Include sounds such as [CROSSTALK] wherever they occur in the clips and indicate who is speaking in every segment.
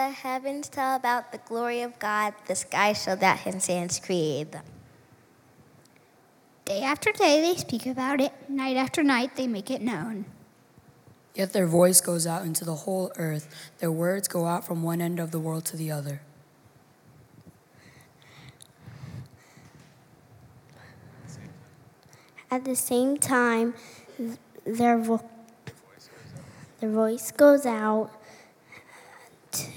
Speaker 1: The heavens tell about the glory of God, the sky show that his hands created them.
Speaker 2: Day after day they speak about it, night after night they make it known.
Speaker 3: Yet their voice goes out into the whole earth, their words go out from one end of the world to the other.
Speaker 1: At the same time, their, vo- their voice goes out t-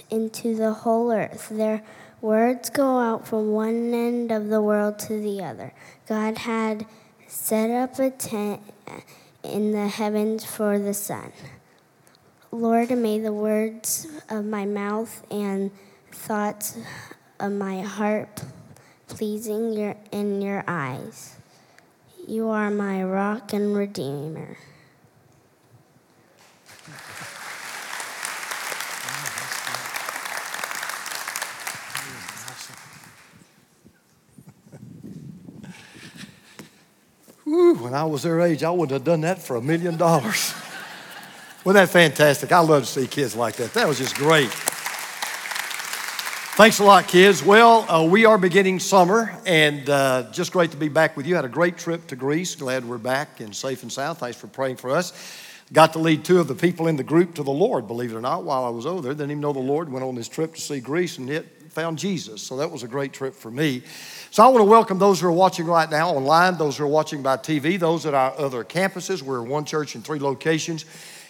Speaker 1: into the whole earth. Their words go out from one end of the world to the other. God had set up a tent in the heavens for the sun. Lord, may the words of my mouth and thoughts of my heart pleasing your, in your eyes. You are my rock and redeemer.
Speaker 4: When I was their age, I wouldn't have done that for a million dollars. [LAUGHS] Wasn't that fantastic? I love to see kids like that. That was just great. Thanks a lot, kids. Well, uh, we are beginning summer, and uh, just great to be back with you. Had a great trip to Greece. Glad we're back and safe and sound. Thanks for praying for us. Got to lead two of the people in the group to the Lord, believe it or not, while I was over there. Didn't even know the Lord. Went on this trip to see Greece and it found Jesus. So that was a great trip for me. So I want to welcome those who are watching right now online, those who are watching by TV, those at our other campuses. We're one church in three locations.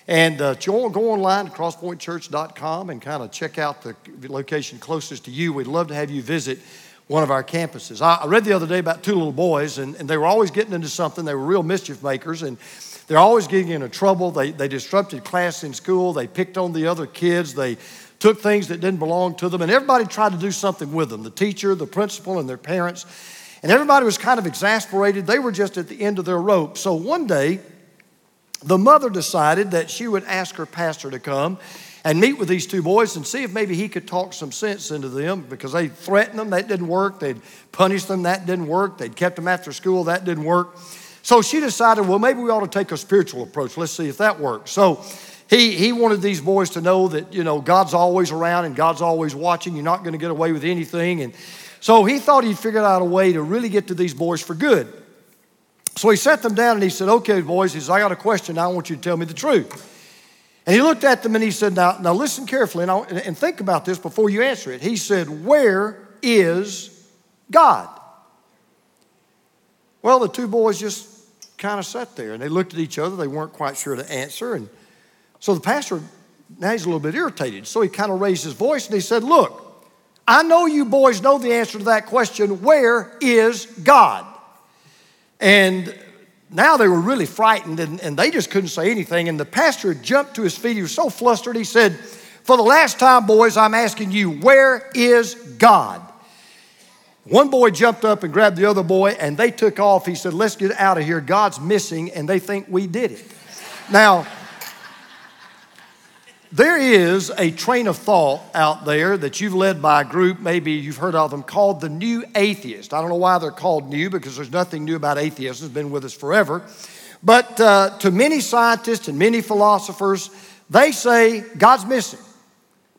Speaker 4: And uh, go online to crosspointchurch.com and kind of check out the location closest to you. We'd love to have you visit one of our campuses. I, read the other day about two little boys, and, and they were always getting into something. They were real mischief makers, and they're always getting into trouble. They, they disrupted class in school, they picked on the other kids, they took things that didn't belong to them, and everybody tried to do something with them the teacher, the principal, and their parents. And everybody was kind of exasperated. They were just at the end of their rope. So one day, the mother decided that she would ask her pastor to come and meet with these two boys and see if maybe he could talk some sense into them because they threatened them, that didn't work. They'd punished them, that didn't work. They'd kept them after school, that didn't work. So she decided, well, maybe we ought to take a spiritual approach. Let's see if that works. So he, he wanted these boys to know that, you know, God's always around and God's always watching. You're not going to get away with anything. And so he thought he'd figured out a way to really get to these boys for good. So he sat them down and he said, Okay, boys, he says, I got a question. I want you to tell me the truth. And he looked at them and he said, Now, now listen carefully and, and think about this before you answer it. He said, Where is God? Well, the two boys just kind of sat there and they looked at each other. They weren't quite sure to answer. And so the pastor, now he's a little bit irritated. So he kind of raised his voice and he said, Look, I know you boys know the answer to that question. Where is God? And now they were really frightened and, and they just couldn't say anything. And the pastor jumped to his feet. He was so flustered. He said, For the last time, boys, I'm asking you, where is God? One boy jumped up and grabbed the other boy and they took off. He said, Let's get out of here. God's missing and they think we did it. Now, there is a train of thought out there that you've led by a group, maybe you've heard of them, called the New Atheist. I don't know why they're called new because there's nothing new about atheists, it's been with us forever. But uh, to many scientists and many philosophers, they say God's missing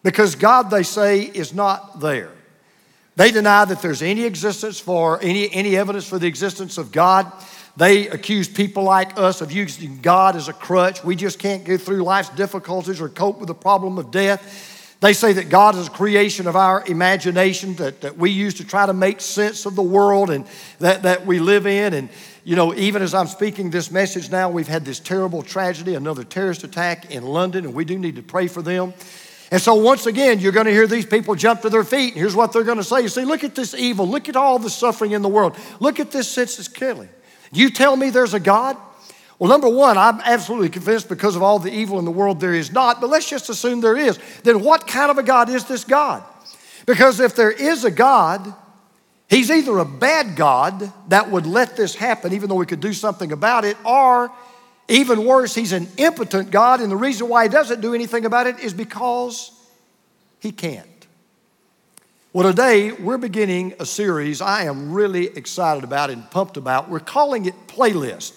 Speaker 4: because God, they say, is not there. They deny that there's any existence for any, any evidence for the existence of God. They accuse people like us of using God as a crutch. We just can't get through life's difficulties or cope with the problem of death. They say that God is a creation of our imagination that, that we use to try to make sense of the world and that, that we live in. And, you know, even as I'm speaking this message now, we've had this terrible tragedy, another terrorist attack in London, and we do need to pray for them. And so, once again, you're going to hear these people jump to their feet. And here's what they're going to say You see, look at this evil. Look at all the suffering in the world. Look at this senseless killing. You tell me there's a God? Well, number one, I'm absolutely convinced because of all the evil in the world there is not, but let's just assume there is. Then what kind of a God is this God? Because if there is a God, he's either a bad God that would let this happen even though we could do something about it, or even worse, he's an impotent God, and the reason why he doesn't do anything about it is because he can't. Well, today we're beginning a series I am really excited about and pumped about. We're calling it Playlist.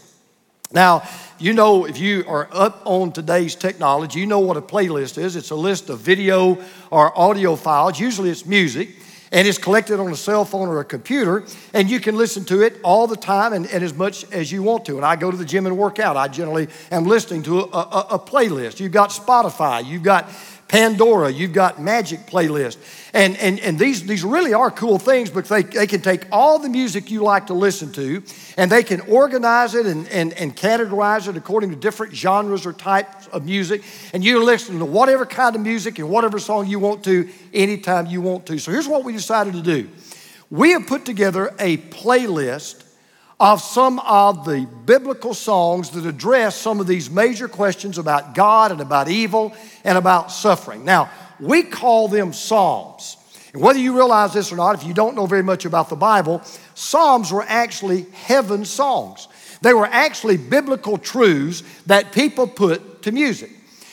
Speaker 4: Now, you know, if you are up on today's technology, you know what a playlist is. It's a list of video or audio files. Usually it's music, and it's collected on a cell phone or a computer, and you can listen to it all the time and, and as much as you want to. And I go to the gym and work out. I generally am listening to a, a, a playlist. You've got Spotify, you've got Pandora, you've got Magic Playlist. And, and, and these, these really are cool things because they, they can take all the music you like to listen to and they can organize it and, and, and categorize it according to different genres or types of music. And you listen to whatever kind of music and whatever song you want to anytime you want to. So here's what we decided to do we have put together a playlist of some of the biblical songs that address some of these major questions about God and about evil and about suffering. Now, we call them Psalms. And whether you realize this or not, if you don't know very much about the Bible, Psalms were actually heaven songs. They were actually biblical truths that people put to music.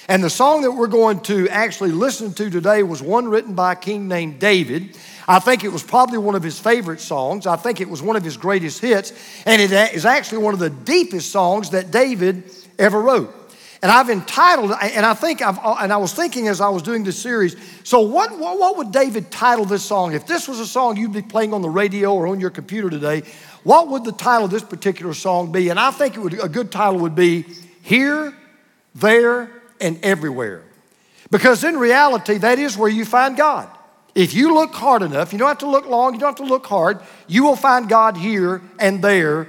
Speaker 4: And the song that we're going to actually listen to today was one written by a king named David. I think it was probably one of his favorite songs. I think it was one of his greatest hits. And it is actually one of the deepest songs that David ever wrote. And I've entitled, and I think I've, and I was thinking as I was doing this series, so what, what, what would David title this song? If this was a song you'd be playing on the radio or on your computer today, what would the title of this particular song be? And I think it would, a good title would be Here, There, and Everywhere. Because in reality, that is where you find God. If you look hard enough, you don't have to look long, you don't have to look hard, you will find God here and there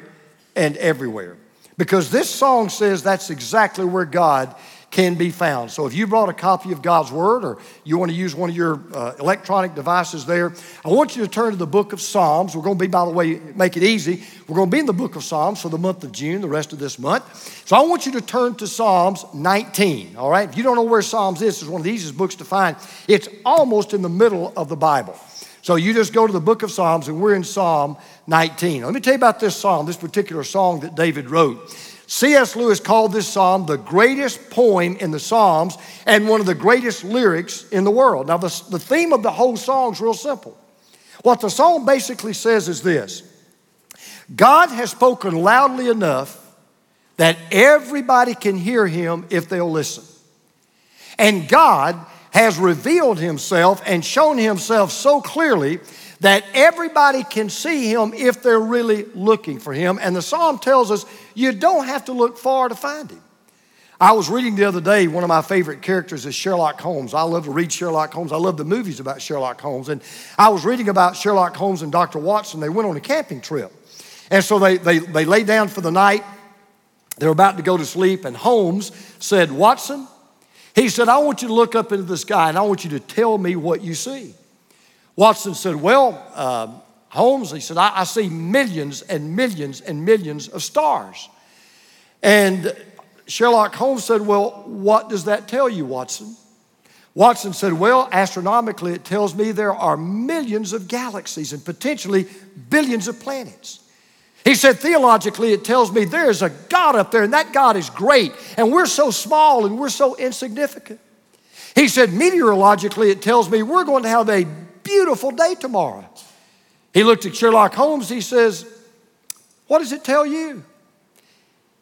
Speaker 4: and everywhere. Because this song says that's exactly where God can be found. So if you brought a copy of God's Word or you want to use one of your uh, electronic devices there, I want you to turn to the book of Psalms. We're going to be, by the way, make it easy. We're going to be in the book of Psalms for the month of June, the rest of this month. So I want you to turn to Psalms 19, all right? If you don't know where Psalms is, it's one of the easiest books to find. It's almost in the middle of the Bible. So you just go to the book of Psalms, and we're in Psalm 19. Let me tell you about this psalm, this particular song that David wrote. C.S. Lewis called this psalm the greatest poem in the Psalms and one of the greatest lyrics in the world. Now, the, the theme of the whole song is real simple. What the psalm basically says is this God has spoken loudly enough that everybody can hear him if they'll listen. And God has revealed himself and shown himself so clearly that everybody can see him if they're really looking for him. And the psalm tells us you don't have to look far to find him. I was reading the other day, one of my favorite characters is Sherlock Holmes. I love to read Sherlock Holmes. I love the movies about Sherlock Holmes. And I was reading about Sherlock Holmes and Dr. Watson. They went on a camping trip. And so they, they, they lay down for the night. They're about to go to sleep. And Holmes said, Watson, he said, I want you to look up into the sky and I want you to tell me what you see. Watson said, Well, uh, Holmes, he said, I, I see millions and millions and millions of stars. And Sherlock Holmes said, Well, what does that tell you, Watson? Watson said, Well, astronomically, it tells me there are millions of galaxies and potentially billions of planets. He said, theologically, it tells me there's a God up there, and that God is great, and we're so small and we're so insignificant. He said, meteorologically, it tells me we're going to have a beautiful day tomorrow. He looked at Sherlock Holmes, he says, What does it tell you?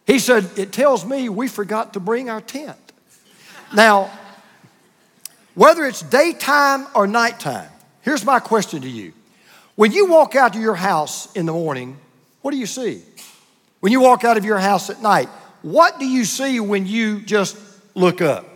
Speaker 4: He said, It tells me we forgot to bring our tent. Now, whether it's daytime or nighttime, here's my question to you. When you walk out to your house in the morning, what do you see? When you walk out of your house at night, what do you see when you just look up?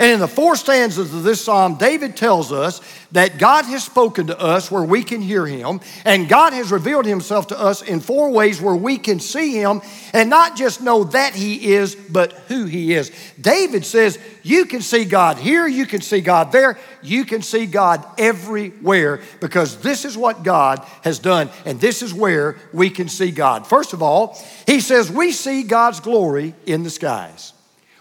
Speaker 4: And in the four stanzas of this psalm, David tells us that God has spoken to us where we can hear him, and God has revealed himself to us in four ways where we can see him and not just know that he is, but who he is. David says, You can see God here, you can see God there, you can see God everywhere because this is what God has done, and this is where we can see God. First of all, he says, We see God's glory in the skies.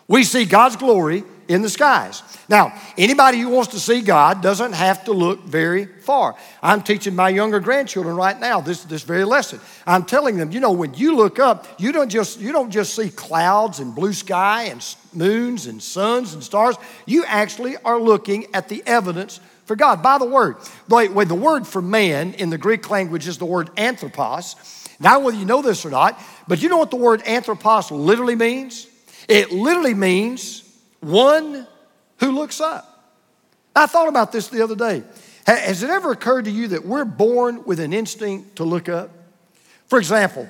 Speaker 4: We see God's glory in the skies. Now, anybody who wants to see God doesn't have to look very far. I'm teaching my younger grandchildren right now this, this very lesson. I'm telling them, you know, when you look up, you don't just you don't just see clouds and blue sky and moons and suns and stars. You actually are looking at the evidence for God by the word. Wait, wait, the word for man in the Greek language is the word anthropos. Now, whether you know this or not, but you know what the word anthropos literally means? It literally means one who looks up. I thought about this the other day. Has it ever occurred to you that we're born with an instinct to look up? For example,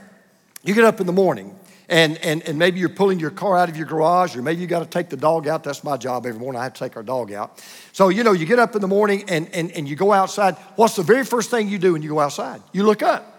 Speaker 4: you get up in the morning and, and, and maybe you're pulling your car out of your garage, or maybe you got to take the dog out. That's my job every morning. I have to take our dog out. So, you know, you get up in the morning and, and, and you go outside. What's the very first thing you do when you go outside? You look up.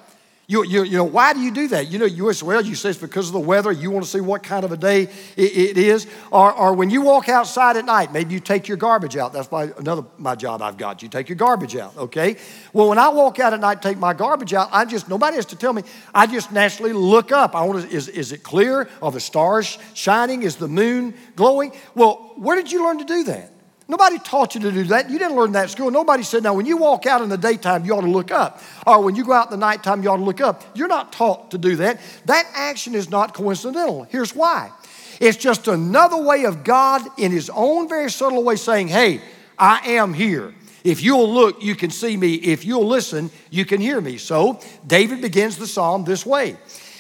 Speaker 4: You, you, you know, why do you do that? You know, you as well, you say it's because of the weather. You want to see what kind of a day it, it is. Or, or when you walk outside at night, maybe you take your garbage out. That's my, another my job I've got. You take your garbage out, okay? Well, when I walk out at night, take my garbage out, I just, nobody has to tell me. I just naturally look up. I want to, is, is it clear? Are the stars shining? Is the moon glowing? Well, where did you learn to do that? Nobody taught you to do that. You didn't learn that at school. Nobody said, now, when you walk out in the daytime, you ought to look up. Or when you go out in the nighttime, you ought to look up. You're not taught to do that. That action is not coincidental. Here's why it's just another way of God, in His own very subtle way, saying, hey, I am here. If you'll look, you can see me. If you'll listen, you can hear me. So David begins the psalm this way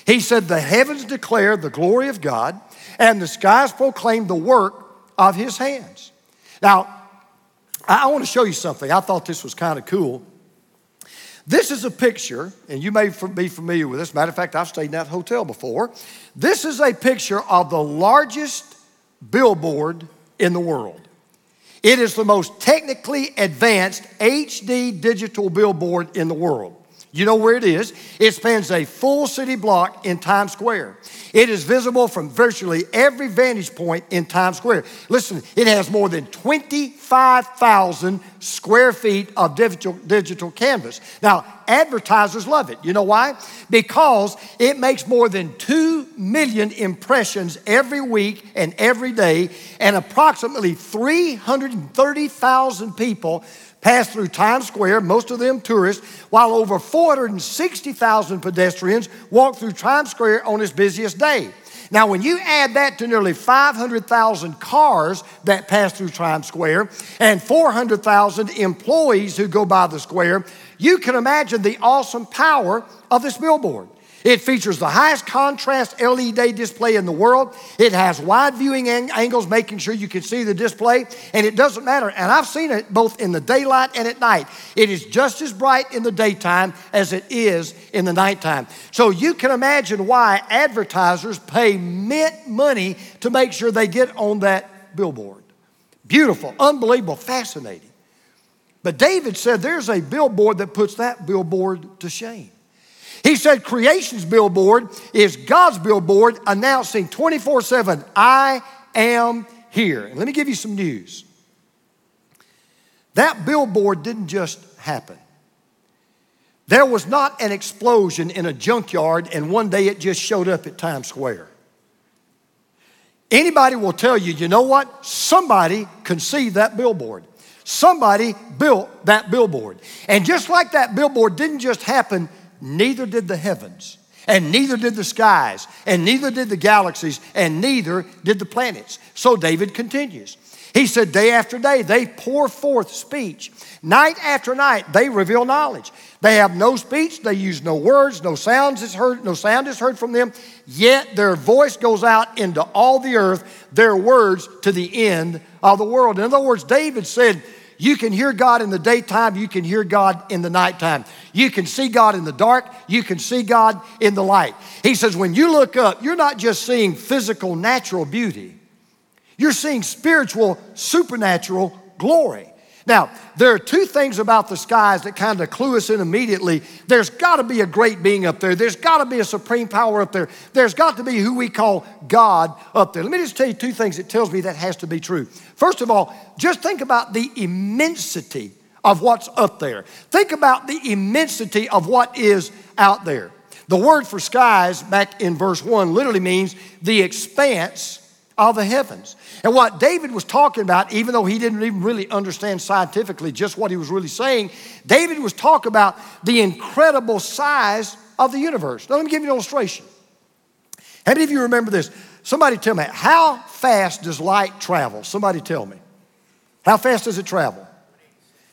Speaker 4: He said, The heavens declare the glory of God, and the skies proclaim the work of His hands. Now, I want to show you something. I thought this was kind of cool. This is a picture, and you may be familiar with this. Matter of fact, I've stayed in that hotel before. This is a picture of the largest billboard in the world. It is the most technically advanced HD digital billboard in the world. You know where it is? It spans a full city block in Times Square. It is visible from virtually every vantage point in Times Square. Listen, it has more than 25,000 square feet of digital, digital canvas. Now, advertisers love it. You know why? Because it makes more than 2 million impressions every week and every day, and approximately 330,000 people pass through Times Square, most of them tourists, while over 460,000 pedestrians walk through Times Square on its busiest day. Now, when you add that to nearly 500,000 cars that pass through Times Square and 400,000 employees who go by the square, you can imagine the awesome power of this billboard. It features the highest contrast LED display in the world. It has wide viewing angles, making sure you can see the display, and it doesn't matter. And I've seen it both in the daylight and at night. It is just as bright in the daytime as it is in the nighttime. So you can imagine why advertisers pay mint money to make sure they get on that billboard. Beautiful, unbelievable, fascinating. But David said there's a billboard that puts that billboard to shame. He said creation's billboard is God's billboard announcing 24 7, I am here. And let me give you some news. That billboard didn't just happen. There was not an explosion in a junkyard and one day it just showed up at Times Square. Anybody will tell you, you know what? Somebody conceived that billboard. Somebody built that billboard. And just like that billboard didn't just happen neither did the heavens, and neither did the skies, and neither did the galaxies, and neither did the planets. So David continues. He said, Day after day, they pour forth speech. Night after night, they reveal knowledge. They have no speech, they use no words, no sounds is heard, no sound is heard from them, yet their voice goes out into all the earth, their words to the end of the world. In other words, David said, you can hear God in the daytime, you can hear God in the nighttime. You can see God in the dark, you can see God in the light. He says, when you look up, you're not just seeing physical, natural beauty, you're seeing spiritual, supernatural glory. Now, there are two things about the skies that kind of clue us in immediately. There's got to be a great being up there. There's got to be a supreme power up there. There's got to be who we call God up there. Let me just tell you two things that tells me that has to be true. First of all, just think about the immensity of what's up there. Think about the immensity of what is out there. The word for skies back in verse 1 literally means the expanse of the heavens. And what David was talking about, even though he didn't even really understand scientifically just what he was really saying, David was talking about the incredible size of the universe. Now, let me give you an illustration. How many of you remember this? Somebody tell me, how fast does light travel? Somebody tell me. How fast does it travel?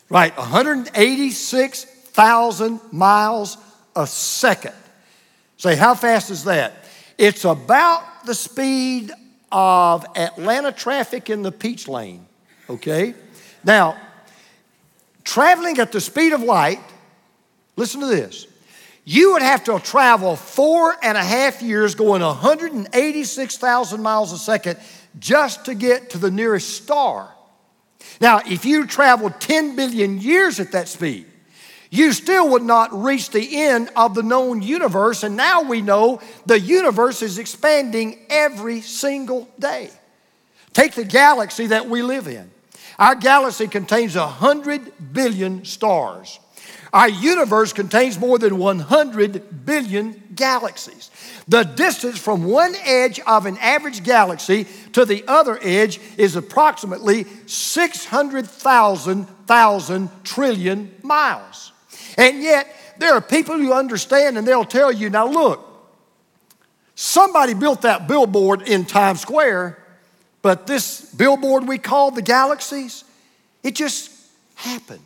Speaker 4: Right, 186,000 miles a second. Say, how fast is that? It's about the speed of Atlanta traffic in the Peach Lane, okay? Now, traveling at the speed of light, listen to this. You would have to travel four and a half years going 186,000 miles a second just to get to the nearest star. Now, if you traveled 10 billion years at that speed, you still would not reach the end of the known universe. And now we know the universe is expanding every single day. Take the galaxy that we live in. Our galaxy contains 100 billion stars. Our universe contains more than 100 billion galaxies. The distance from one edge of an average galaxy to the other edge is approximately 600,000 thousand trillion miles. And yet, there are people who understand and they'll tell you, now look, somebody built that billboard in Times Square, but this billboard we call the galaxies, it just happened.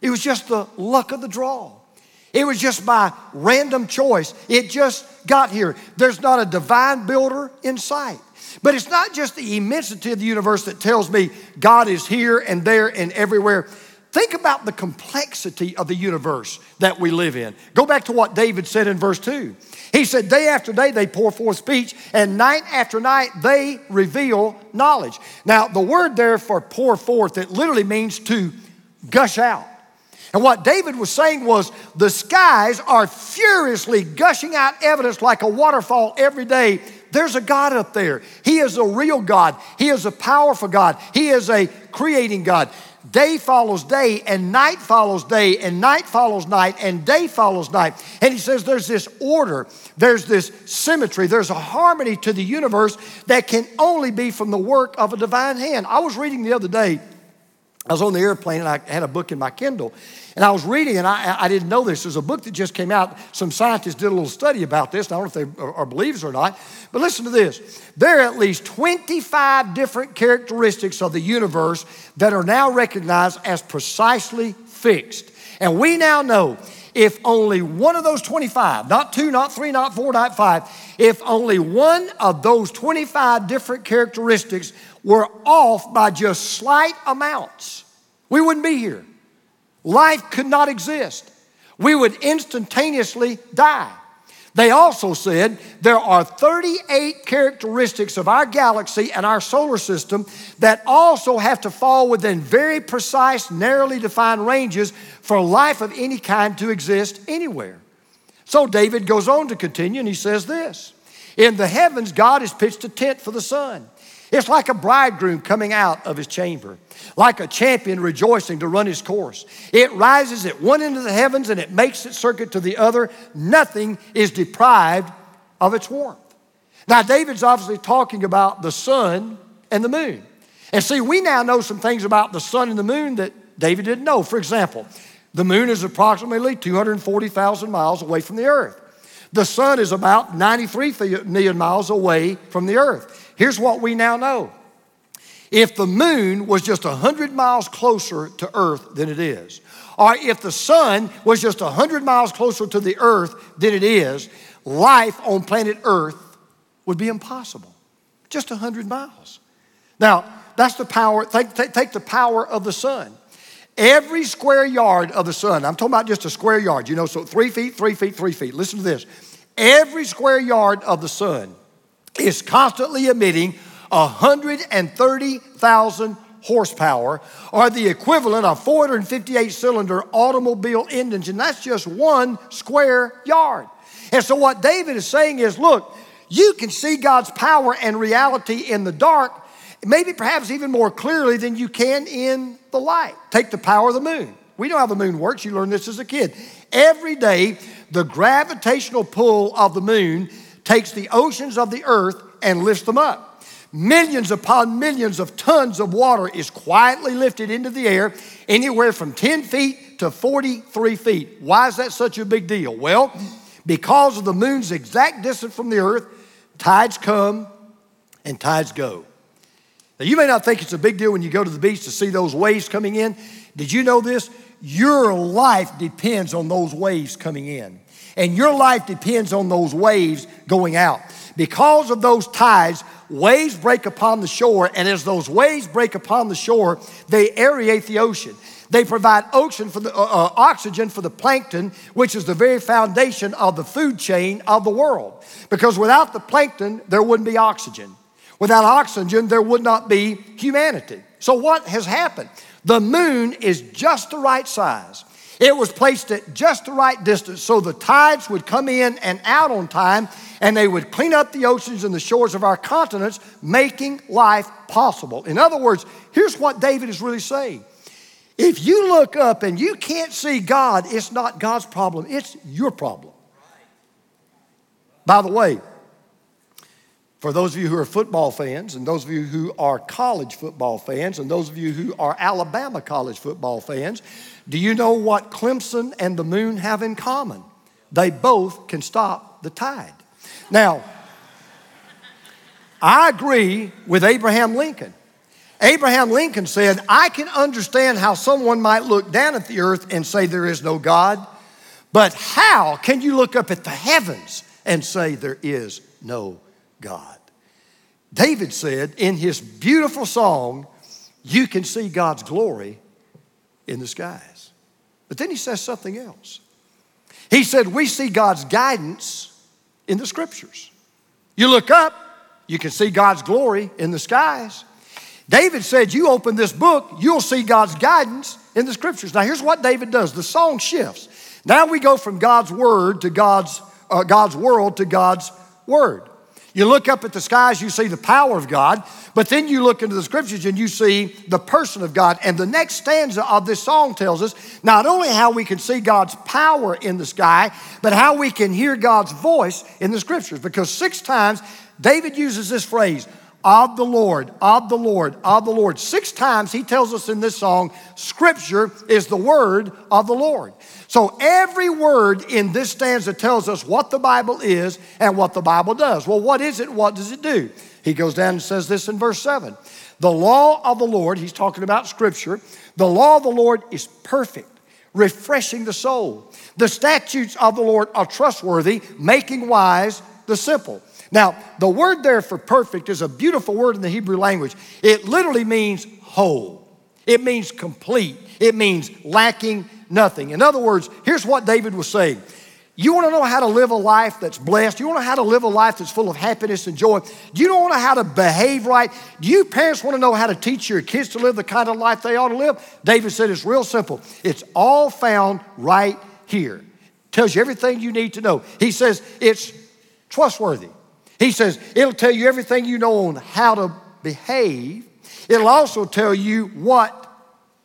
Speaker 4: It was just the luck of the draw. It was just by random choice. It just got here. There's not a divine builder in sight. But it's not just the immensity of the universe that tells me God is here and there and everywhere. Think about the complexity of the universe that we live in. Go back to what David said in verse 2. He said, Day after day they pour forth speech, and night after night they reveal knowledge. Now, the word there for pour forth, it literally means to gush out. And what David was saying was the skies are furiously gushing out evidence like a waterfall every day. There's a God up there. He is a real God. He is a powerful God. He is a creating God. Day follows day, and night follows day, and night follows night, and day follows night. And he says there's this order, there's this symmetry, there's a harmony to the universe that can only be from the work of a divine hand. I was reading the other day, I was on the airplane and I had a book in my Kindle, and I was reading, and I, I didn't know this. There's a book that just came out. Some scientists did a little study about this. I don't know if they are, believers or not. But listen to this. There are at least 25 different characteristics of the universe that are now recognized as precisely fixed. And we now know if only one of those 25, not two, not three, not four, not five, if only one of those 25 different characteristics were off by just slight amounts, we wouldn't be here. Life could not exist. We would instantaneously die. They also said there are 38 characteristics of our galaxy and our solar system that also have to fall within very precise, narrowly defined ranges for life of any kind to exist anywhere. So David goes on to continue and he says this In the heavens, God has pitched a tent for the sun. It's like a bridegroom coming out of his chamber, like a champion rejoicing to run his course. It rises at one end of the heavens and it makes its circuit to the other. Nothing is deprived of its warmth. Now, David's obviously talking about the sun and the moon. And see, we now know some things about the sun and the moon that David didn't know. For example, the moon is approximately 240,000 miles away from the earth. The sun is about 93 million miles away from the earth. Here's what we now know if the moon was just 100 miles closer to Earth than it is, or if the sun was just 100 miles closer to the Earth than it is, life on planet Earth would be impossible. Just 100 miles. Now, that's the power, take, take, take the power of the sun. Every square yard of the sun, I'm talking about just a square yard, you know, so three feet, three feet, three feet. Listen to this. Every square yard of the sun is constantly emitting 130,000 horsepower, or the equivalent of 458 cylinder automobile engines, and that's just one square yard. And so, what David is saying is look, you can see God's power and reality in the dark, maybe perhaps even more clearly than you can in the light. Take the power of the moon. We know how the moon works, you learned this as a kid. Every day, the gravitational pull of the moon takes the oceans of the earth and lifts them up. Millions upon millions of tons of water is quietly lifted into the air, anywhere from 10 feet to 43 feet. Why is that such a big deal? Well, because of the moon's exact distance from the earth, tides come and tides go. Now, you may not think it's a big deal when you go to the beach to see those waves coming in. Did you know this? Your life depends on those waves coming in. And your life depends on those waves going out. Because of those tides, waves break upon the shore, and as those waves break upon the shore, they aerate the ocean. They provide oxygen for, the, uh, uh, oxygen for the plankton, which is the very foundation of the food chain of the world. Because without the plankton, there wouldn't be oxygen. Without oxygen, there would not be humanity. So, what has happened? The moon is just the right size. It was placed at just the right distance so the tides would come in and out on time and they would clean up the oceans and the shores of our continents, making life possible. In other words, here's what David is really saying if you look up and you can't see God, it's not God's problem, it's your problem. By the way, for those of you who are football fans, and those of you who are college football fans, and those of you who are Alabama college football fans, do you know what Clemson and the moon have in common? They both can stop the tide. Now, I agree with Abraham Lincoln. Abraham Lincoln said, I can understand how someone might look down at the earth and say there is no God, but how can you look up at the heavens and say there is no God? David said in his beautiful song, You can see God's glory in the skies. But then he says something else. He said, We see God's guidance in the scriptures. You look up, you can see God's glory in the skies. David said, You open this book, you'll see God's guidance in the scriptures. Now, here's what David does the song shifts. Now we go from God's word to God's, uh, God's world to God's word. You look up at the skies, you see the power of God, but then you look into the scriptures and you see the person of God. And the next stanza of this song tells us not only how we can see God's power in the sky, but how we can hear God's voice in the scriptures. Because six times David uses this phrase, of the Lord, of the Lord, of the Lord. Six times he tells us in this song, Scripture is the word of the Lord. So every word in this stanza tells us what the Bible is and what the Bible does. Well, what is it? What does it do? He goes down and says this in verse 7. The law of the Lord, he's talking about Scripture, the law of the Lord is perfect, refreshing the soul. The statutes of the Lord are trustworthy, making wise the simple. Now, the word there for perfect is a beautiful word in the Hebrew language. It literally means whole, it means complete, it means lacking nothing. In other words, here's what David was saying. You want to know how to live a life that's blessed? You want to know how to live a life that's full of happiness and joy? Do you not want to know how to behave right? Do you parents want to know how to teach your kids to live the kind of life they ought to live? David said it's real simple. It's all found right here. Tells you everything you need to know. He says it's trustworthy. He says it'll tell you everything you know on how to behave. It'll also tell you what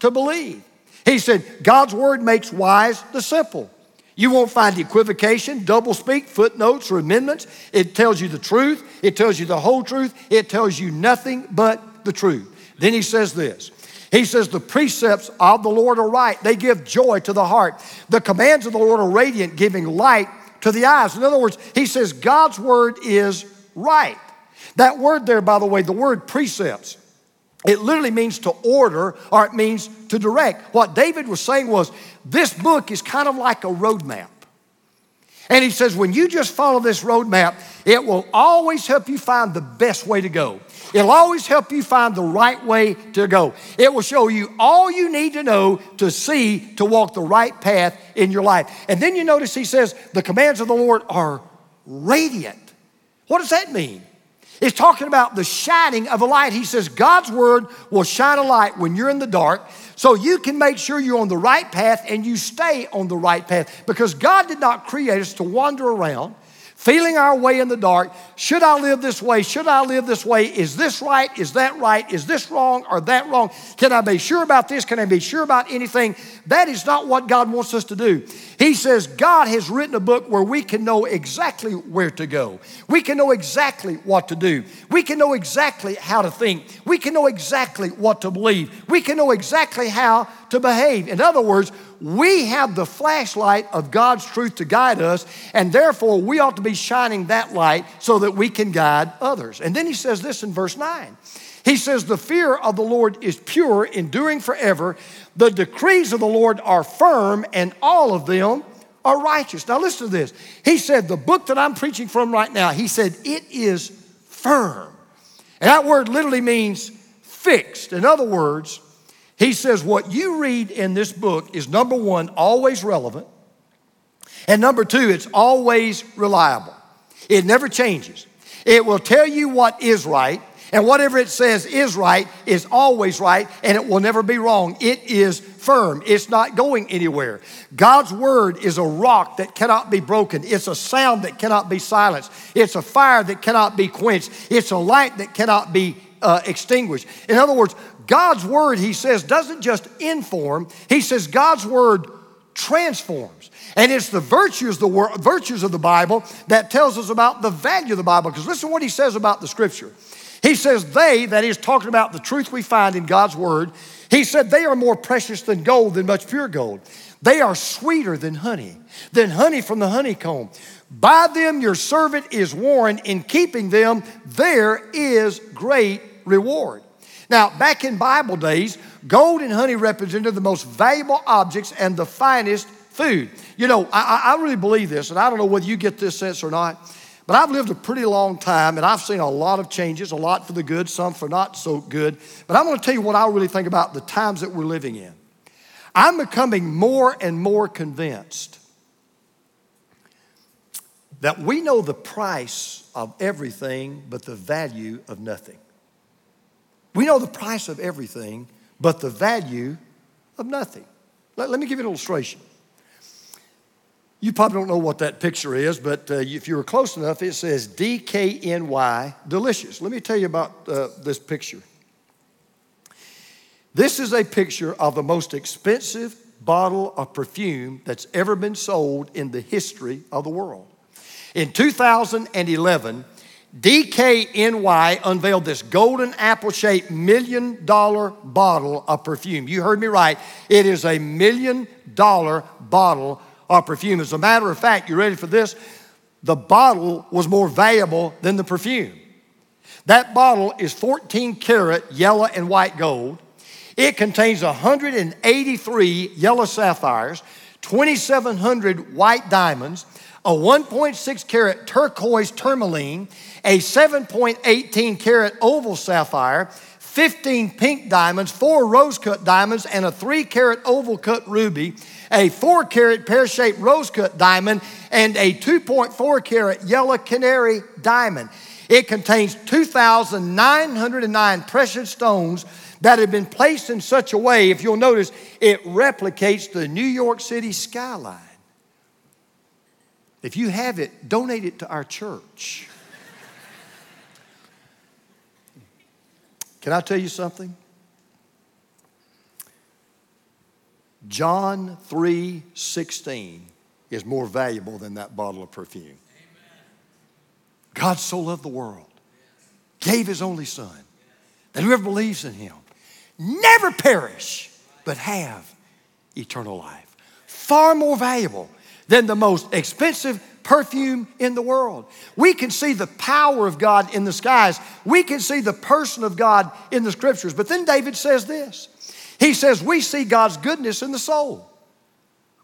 Speaker 4: to believe. He said, God's word makes wise the simple. You won't find equivocation, doublespeak, footnotes, or amendments. It tells you the truth. It tells you the whole truth. It tells you nothing but the truth. Then he says this. He says, The precepts of the Lord are right. They give joy to the heart. The commands of the Lord are radiant, giving light to the eyes. In other words, he says God's word is right. That word there, by the way, the word precepts, it literally means to order or it means to direct. What David was saying was this book is kind of like a roadmap. And he says, when you just follow this roadmap, it will always help you find the best way to go. It'll always help you find the right way to go. It will show you all you need to know to see to walk the right path in your life. And then you notice he says, the commands of the Lord are radiant. What does that mean? It's talking about the shining of a light. He says God's word will shine a light when you're in the dark so you can make sure you're on the right path and you stay on the right path because God did not create us to wander around feeling our way in the dark. Should I live this way? Should I live this way? Is this right? Is that right? Is this wrong or that wrong? Can I be sure about this? Can I be sure about anything? That is not what God wants us to do. He says God has written a book where we can know exactly where to go. We can know exactly what to do. We can know exactly how to think. We can know exactly what to believe. We can know exactly how to behave. In other words, we have the flashlight of God's truth to guide us, and therefore we ought to be shining that light so that we can guide others. And then he says this in verse 9. He says, The fear of the Lord is pure, enduring forever. The decrees of the Lord are firm, and all of them are righteous. Now, listen to this. He said, The book that I'm preaching from right now, he said, it is firm. And that word literally means fixed. In other words, he says, What you read in this book is number one, always relevant. And number two, it's always reliable. It never changes. It will tell you what is right, and whatever it says is right is always right, and it will never be wrong. It is firm, it's not going anywhere. God's word is a rock that cannot be broken, it's a sound that cannot be silenced, it's a fire that cannot be quenched, it's a light that cannot be uh, extinguished. In other words, God's word, he says, doesn't just inform, he says God's word transforms. And it's the virtues, the virtues of the Bible that tells us about the value of the Bible. Because listen what he says about the scripture. He says, they, that is talking about the truth we find in God's word, he said, they are more precious than gold, than much pure gold. They are sweeter than honey, than honey from the honeycomb. By them your servant is warned, in keeping them there is great reward. Now, back in Bible days, gold and honey represented the most valuable objects and the finest food. You know, I, I really believe this, and I don't know whether you get this sense or not, but I've lived a pretty long time and I've seen a lot of changes, a lot for the good, some for not so good. But I'm going to tell you what I really think about the times that we're living in. I'm becoming more and more convinced that we know the price of everything but the value of nothing. We know the price of everything but the value of nothing. Let, let me give you an illustration. You probably don't know what that picture is, but uh, if you were close enough, it says DKNY, delicious. Let me tell you about uh, this picture. This is a picture of the most expensive bottle of perfume that's ever been sold in the history of the world. In 2011, DKNY unveiled this golden apple shaped million dollar bottle of perfume. You heard me right. It is a million dollar bottle of perfume. As a matter of fact, you ready for this? The bottle was more valuable than the perfume. That bottle is 14 karat yellow and white gold. It contains 183 yellow sapphires, 2,700 white diamonds, a 1.6 carat turquoise tourmaline, a 7.18 carat oval sapphire, 15 pink diamonds, four rose cut diamonds, and a 3 carat oval cut ruby, a 4 carat pear shaped rose cut diamond, and a 2.4 carat yellow canary diamond. It contains 2,909 precious stones that have been placed in such a way, if you'll notice, it replicates the New York City skyline. If you have it, donate it to our church. Can I tell you something? John 3 16 is more valuable than that bottle of perfume. God so loved the world, gave his only son, that whoever believes in him never perish, but have eternal life. Far more valuable than the most expensive perfume in the world. We can see the power of God in the skies. We can see the person of God in the scriptures. But then David says this He says, We see God's goodness in the soul.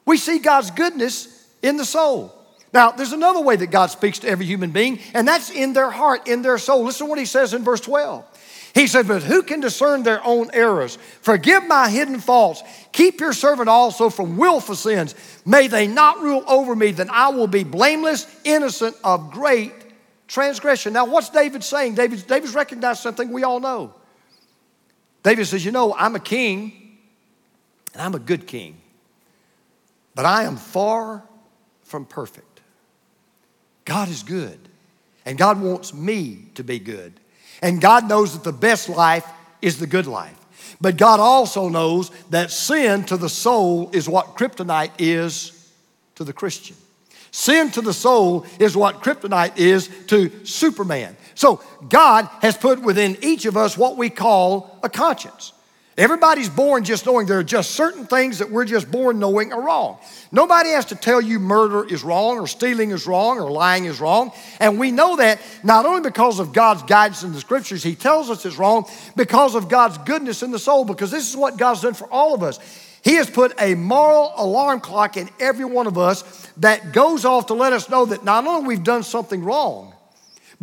Speaker 4: We see God's goodness in the soul. Now, there's another way that God speaks to every human being, and that's in their heart, in their soul. Listen to what he says in verse 12. He said, But who can discern their own errors? Forgive my hidden faults. Keep your servant also from willful sins. May they not rule over me, then I will be blameless, innocent of great transgression. Now, what's David saying? David's, David's recognized something we all know. David says, You know, I'm a king, and I'm a good king, but I am far from perfect. God is good, and God wants me to be good. And God knows that the best life is the good life. But God also knows that sin to the soul is what kryptonite is to the Christian. Sin to the soul is what kryptonite is to Superman. So God has put within each of us what we call a conscience. Everybody's born just knowing there are just certain things that we're just born knowing are wrong. Nobody has to tell you murder is wrong or stealing is wrong or lying is wrong. And we know that not only because of God's guidance in the scriptures, He tells us it's wrong, because of God's goodness in the soul, because this is what God's done for all of us. He has put a moral alarm clock in every one of us that goes off to let us know that not only we've done something wrong,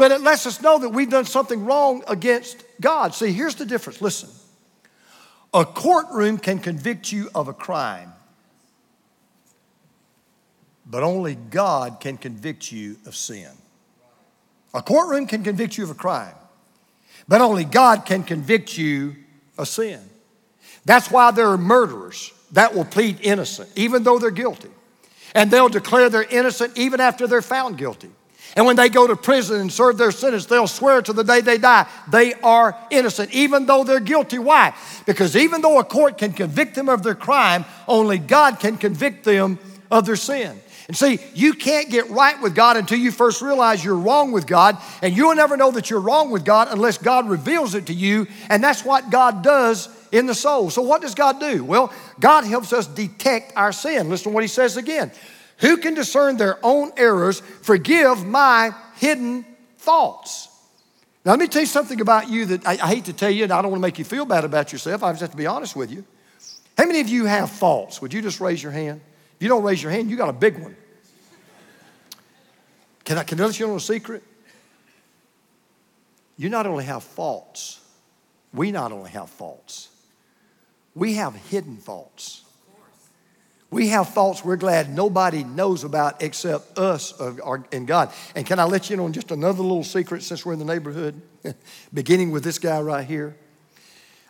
Speaker 4: but it lets us know that we've done something wrong against God. See, here's the difference. Listen. A courtroom can convict you of a crime, but only God can convict you of sin. A courtroom can convict you of a crime, but only God can convict you of sin. That's why there are murderers that will plead innocent, even though they're guilty. And they'll declare they're innocent even after they're found guilty. And when they go to prison and serve their sentence, they'll swear to the day they die they are innocent, even though they're guilty. Why? Because even though a court can convict them of their crime, only God can convict them of their sin. And see, you can't get right with God until you first realize you're wrong with God, and you'll never know that you're wrong with God unless God reveals it to you, and that's what God does in the soul. So, what does God do? Well, God helps us detect our sin. Listen to what He says again. Who can discern their own errors? Forgive my hidden thoughts. Now, let me tell you something about you that I, I hate to tell you, and I don't want to make you feel bad about yourself. I just have to be honest with you. How many of you have faults? Would you just raise your hand? If you don't raise your hand, you got a big one. Can I, can I let you know a secret? You not only have faults, we not only have faults, we have hidden faults. We have faults we're glad nobody knows about except us and God. And can I let you in on just another little secret since we're in the neighborhood? [LAUGHS] Beginning with this guy right here.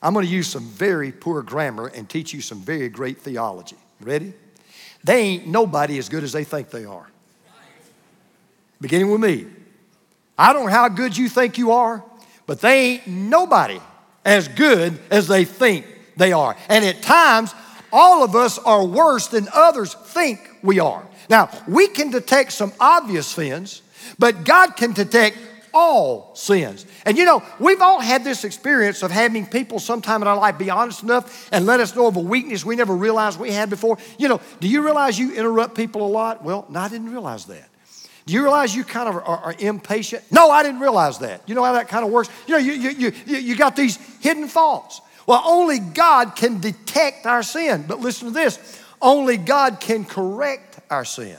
Speaker 4: I'm going to use some very poor grammar and teach you some very great theology. Ready? They ain't nobody as good as they think they are. Beginning with me. I don't know how good you think you are, but they ain't nobody as good as they think they are. And at times, all of us are worse than others think we are. Now, we can detect some obvious sins, but God can detect all sins. And you know, we've all had this experience of having people sometime in our life be honest enough and let us know of a weakness we never realized we had before. You know, do you realize you interrupt people a lot? Well, no, I didn't realize that. Do you realize you kind of are, are, impatient? No, I didn't realize that. You know how that kind of works? You know, you, you, you, you got these hidden faults. Well, only God can detect our sin. But listen to this only God can correct our sin.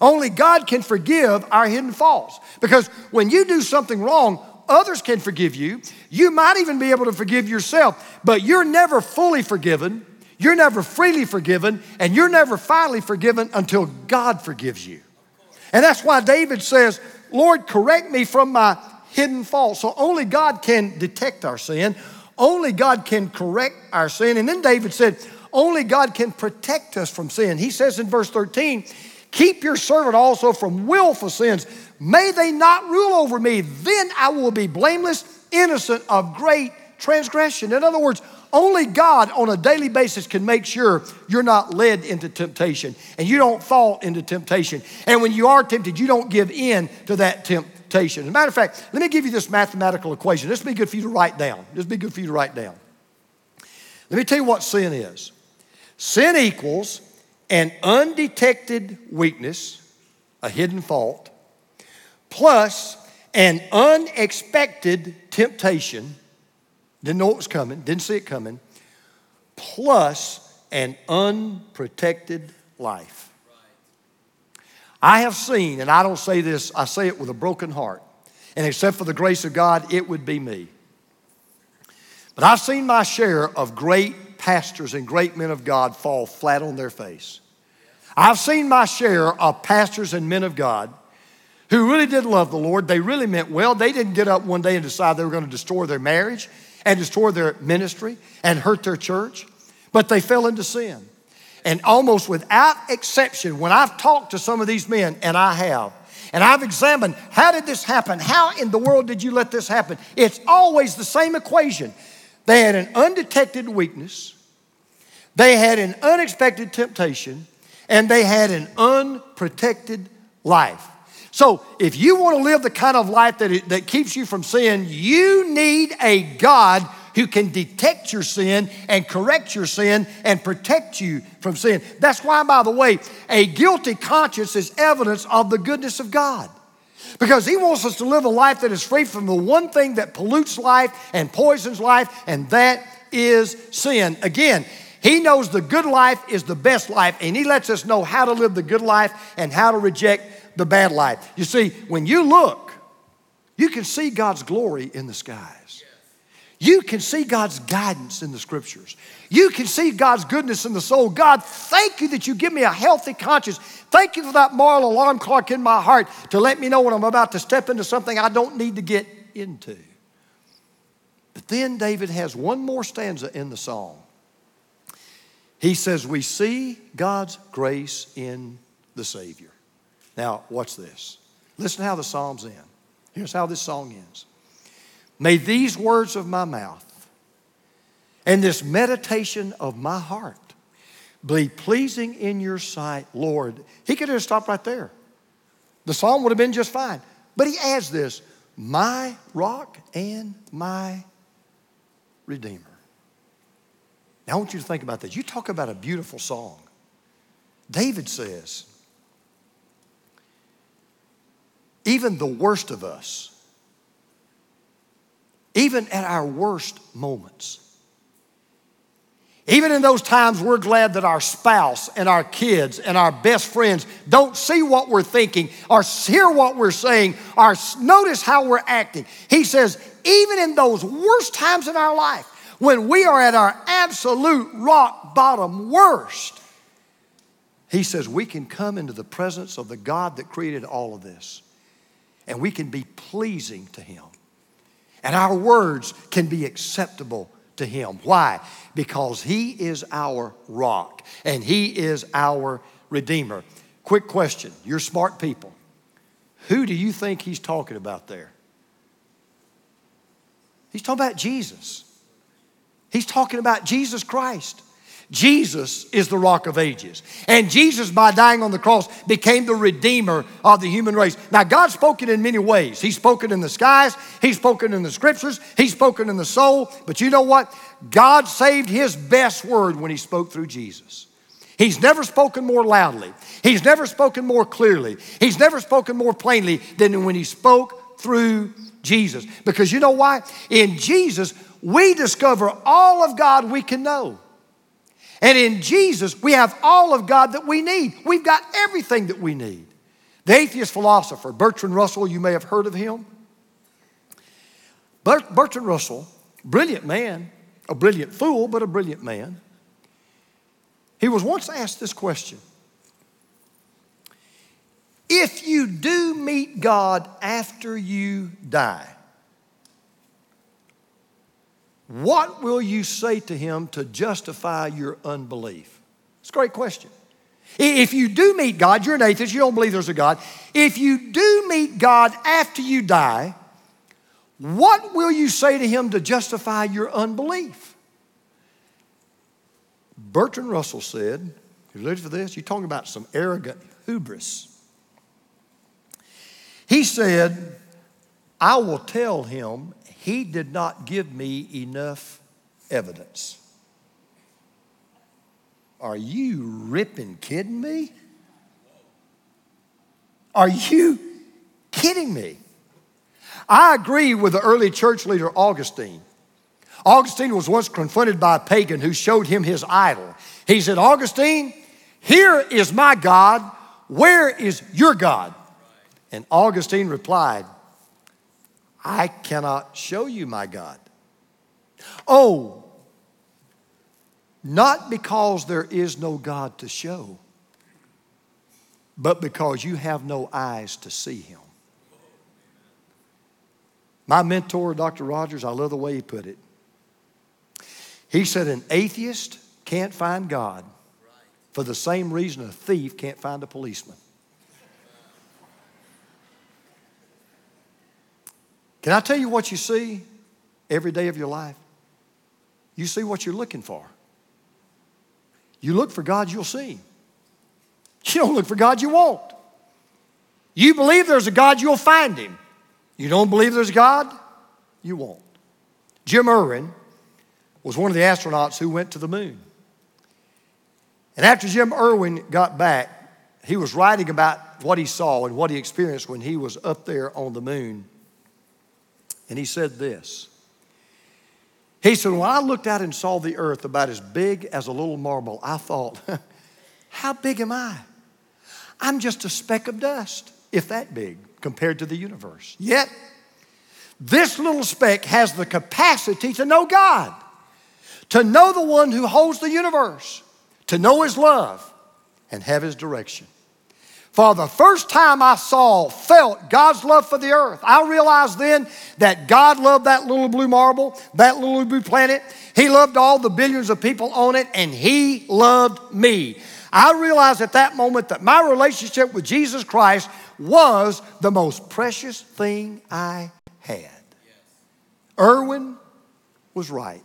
Speaker 4: Only God can forgive our hidden faults. Because when you do something wrong, others can forgive you. You might even be able to forgive yourself, but you're never fully forgiven. You're never freely forgiven, and you're never finally forgiven until God forgives you. And that's why David says, Lord, correct me from my hidden faults. So only God can detect our sin. Only God can correct our sin. And then David said, only God can protect us from sin. He says in verse 13, Keep your servant also from willful sins. May they not rule over me. Then I will be blameless, innocent of great transgression. In other words, only God on a daily basis can make sure you're not led into temptation and you don't fall into temptation. And when you are tempted, you don't give in to that temptation. As a matter of fact, let me give you this mathematical equation. This would be good for you to write down. This would be good for you to write down. Let me tell you what sin is sin equals an undetected weakness, a hidden fault, plus an unexpected temptation didn't know it was coming, didn't see it coming, plus an unprotected life. I have seen, and I don't say this, I say it with a broken heart, and except for the grace of God, it would be me. But I've seen my share of great pastors and great men of God fall flat on their face. I've seen my share of pastors and men of God who really did love the Lord. They really meant well. They didn't get up one day and decide they were going to destroy their marriage and destroy their ministry and hurt their church, but they fell into sin. And almost without exception, when I've talked to some of these men, and I have, and I've examined how did this happen? How in the world did you let this happen? It's always the same equation. They had an undetected weakness, they had an unexpected temptation, and they had an unprotected life. So, if you want to live the kind of life that, it, that keeps you from sin, you need a God who can detect your sin and correct your sin and protect you from sin. That's why, by the way, a guilty conscience is evidence of the goodness of God. Because He wants us to live a life that is free from the one thing that pollutes life and poisons life, and that is sin. Again, He knows the good life is the best life, and He lets us know how to live the good life and how to reject the bad life. You see, when you look, you can see God's glory in the skies. You can see God's guidance in the scriptures. You can see God's goodness in the soul. God, thank you that you give me a healthy conscience. Thank you for that moral alarm clock in my heart to let me know when I'm about to step into something I don't need to get into. But then David has one more stanza in the song. He says, We see God's grace in the Savior. Now, watch this. Listen how the Psalms end. Here's how this song ends May these words of my mouth and this meditation of my heart be pleasing in your sight, Lord. He could have stopped right there. The psalm would have been just fine. But he adds this my rock and my redeemer. Now, I want you to think about this. You talk about a beautiful song. David says, even the worst of us, even at our worst moments, even in those times, we're glad that our spouse and our kids and our best friends don't see what we're thinking or hear what we're saying or notice how we're acting. He says, even in those worst times in our life, when we are at our absolute rock bottom worst, he says we can come into the presence of the God that created all of this and we can be pleasing to Him. And our words can be acceptable to Him. Why? Because He is our rock and He is our Redeemer. Quick question you're smart people. Who do you think He's talking about there? He's talking about Jesus. He's talking about Jesus Christ. Jesus is the rock of ages. And Jesus, by dying on the cross, became the redeemer of the human race. Now, God spoken in many ways. He's spoken in the skies, He's spoken in the scriptures, He's spoken in the soul. But you know what? God saved His best word when He spoke through Jesus. He's never spoken more loudly, He's never spoken more clearly, He's never spoken more plainly than when He spoke through Jesus. Because you know why? In Jesus, we discover all of God we can know. And in Jesus, we have all of God that we need. We've got everything that we need. The atheist philosopher, Bertrand Russell, you may have heard of him. Bertrand Russell, brilliant man, a brilliant fool, but a brilliant man. He was once asked this question If you do meet God after you die, what will you say to him to justify your unbelief? It's a great question. If you do meet God, you're an atheist, you don't believe there's a God. If you do meet God after you die, what will you say to him to justify your unbelief? Bertrand Russell said, you ready for this? You're talking about some arrogant hubris. He said, I will tell him he did not give me enough evidence. Are you ripping kidding me? Are you kidding me? I agree with the early church leader Augustine. Augustine was once confronted by a pagan who showed him his idol. He said, Augustine, here is my God. Where is your God? And Augustine replied, I cannot show you my God. Oh, not because there is no God to show, but because you have no eyes to see him. My mentor, Dr. Rogers, I love the way he put it. He said, An atheist can't find God for the same reason a thief can't find a policeman. Can I tell you what you see every day of your life? You see what you're looking for. You look for God, you'll see. You don't look for God, you won't. You believe there's a God, you'll find him. You don't believe there's a God, you won't. Jim Irwin was one of the astronauts who went to the moon. And after Jim Irwin got back, he was writing about what he saw and what he experienced when he was up there on the moon. And he said this He said, When I looked out and saw the earth about as big as a little marble, I thought, [LAUGHS] How big am I? I'm just a speck of dust, if that big, compared to the universe. Yet, this little speck has the capacity to know God, to know the one who holds the universe, to know His love, and have His direction. For the first time I saw, felt God's love for the earth, I realized then that God loved that little blue marble, that little blue planet. He loved all the billions of people on it, and He loved me. I realized at that moment that my relationship with Jesus Christ was the most precious thing I had. Irwin was right.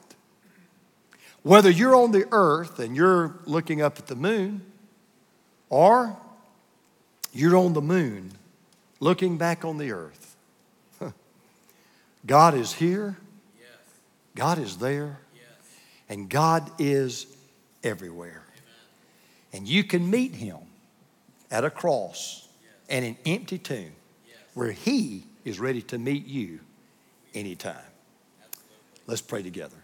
Speaker 4: Whether you're on the earth and you're looking up at the moon, or you're on the moon looking back on the earth, God is here, God is there, and God is everywhere. And you can meet Him at a cross and an empty tomb where He is ready to meet you anytime. Let's pray together.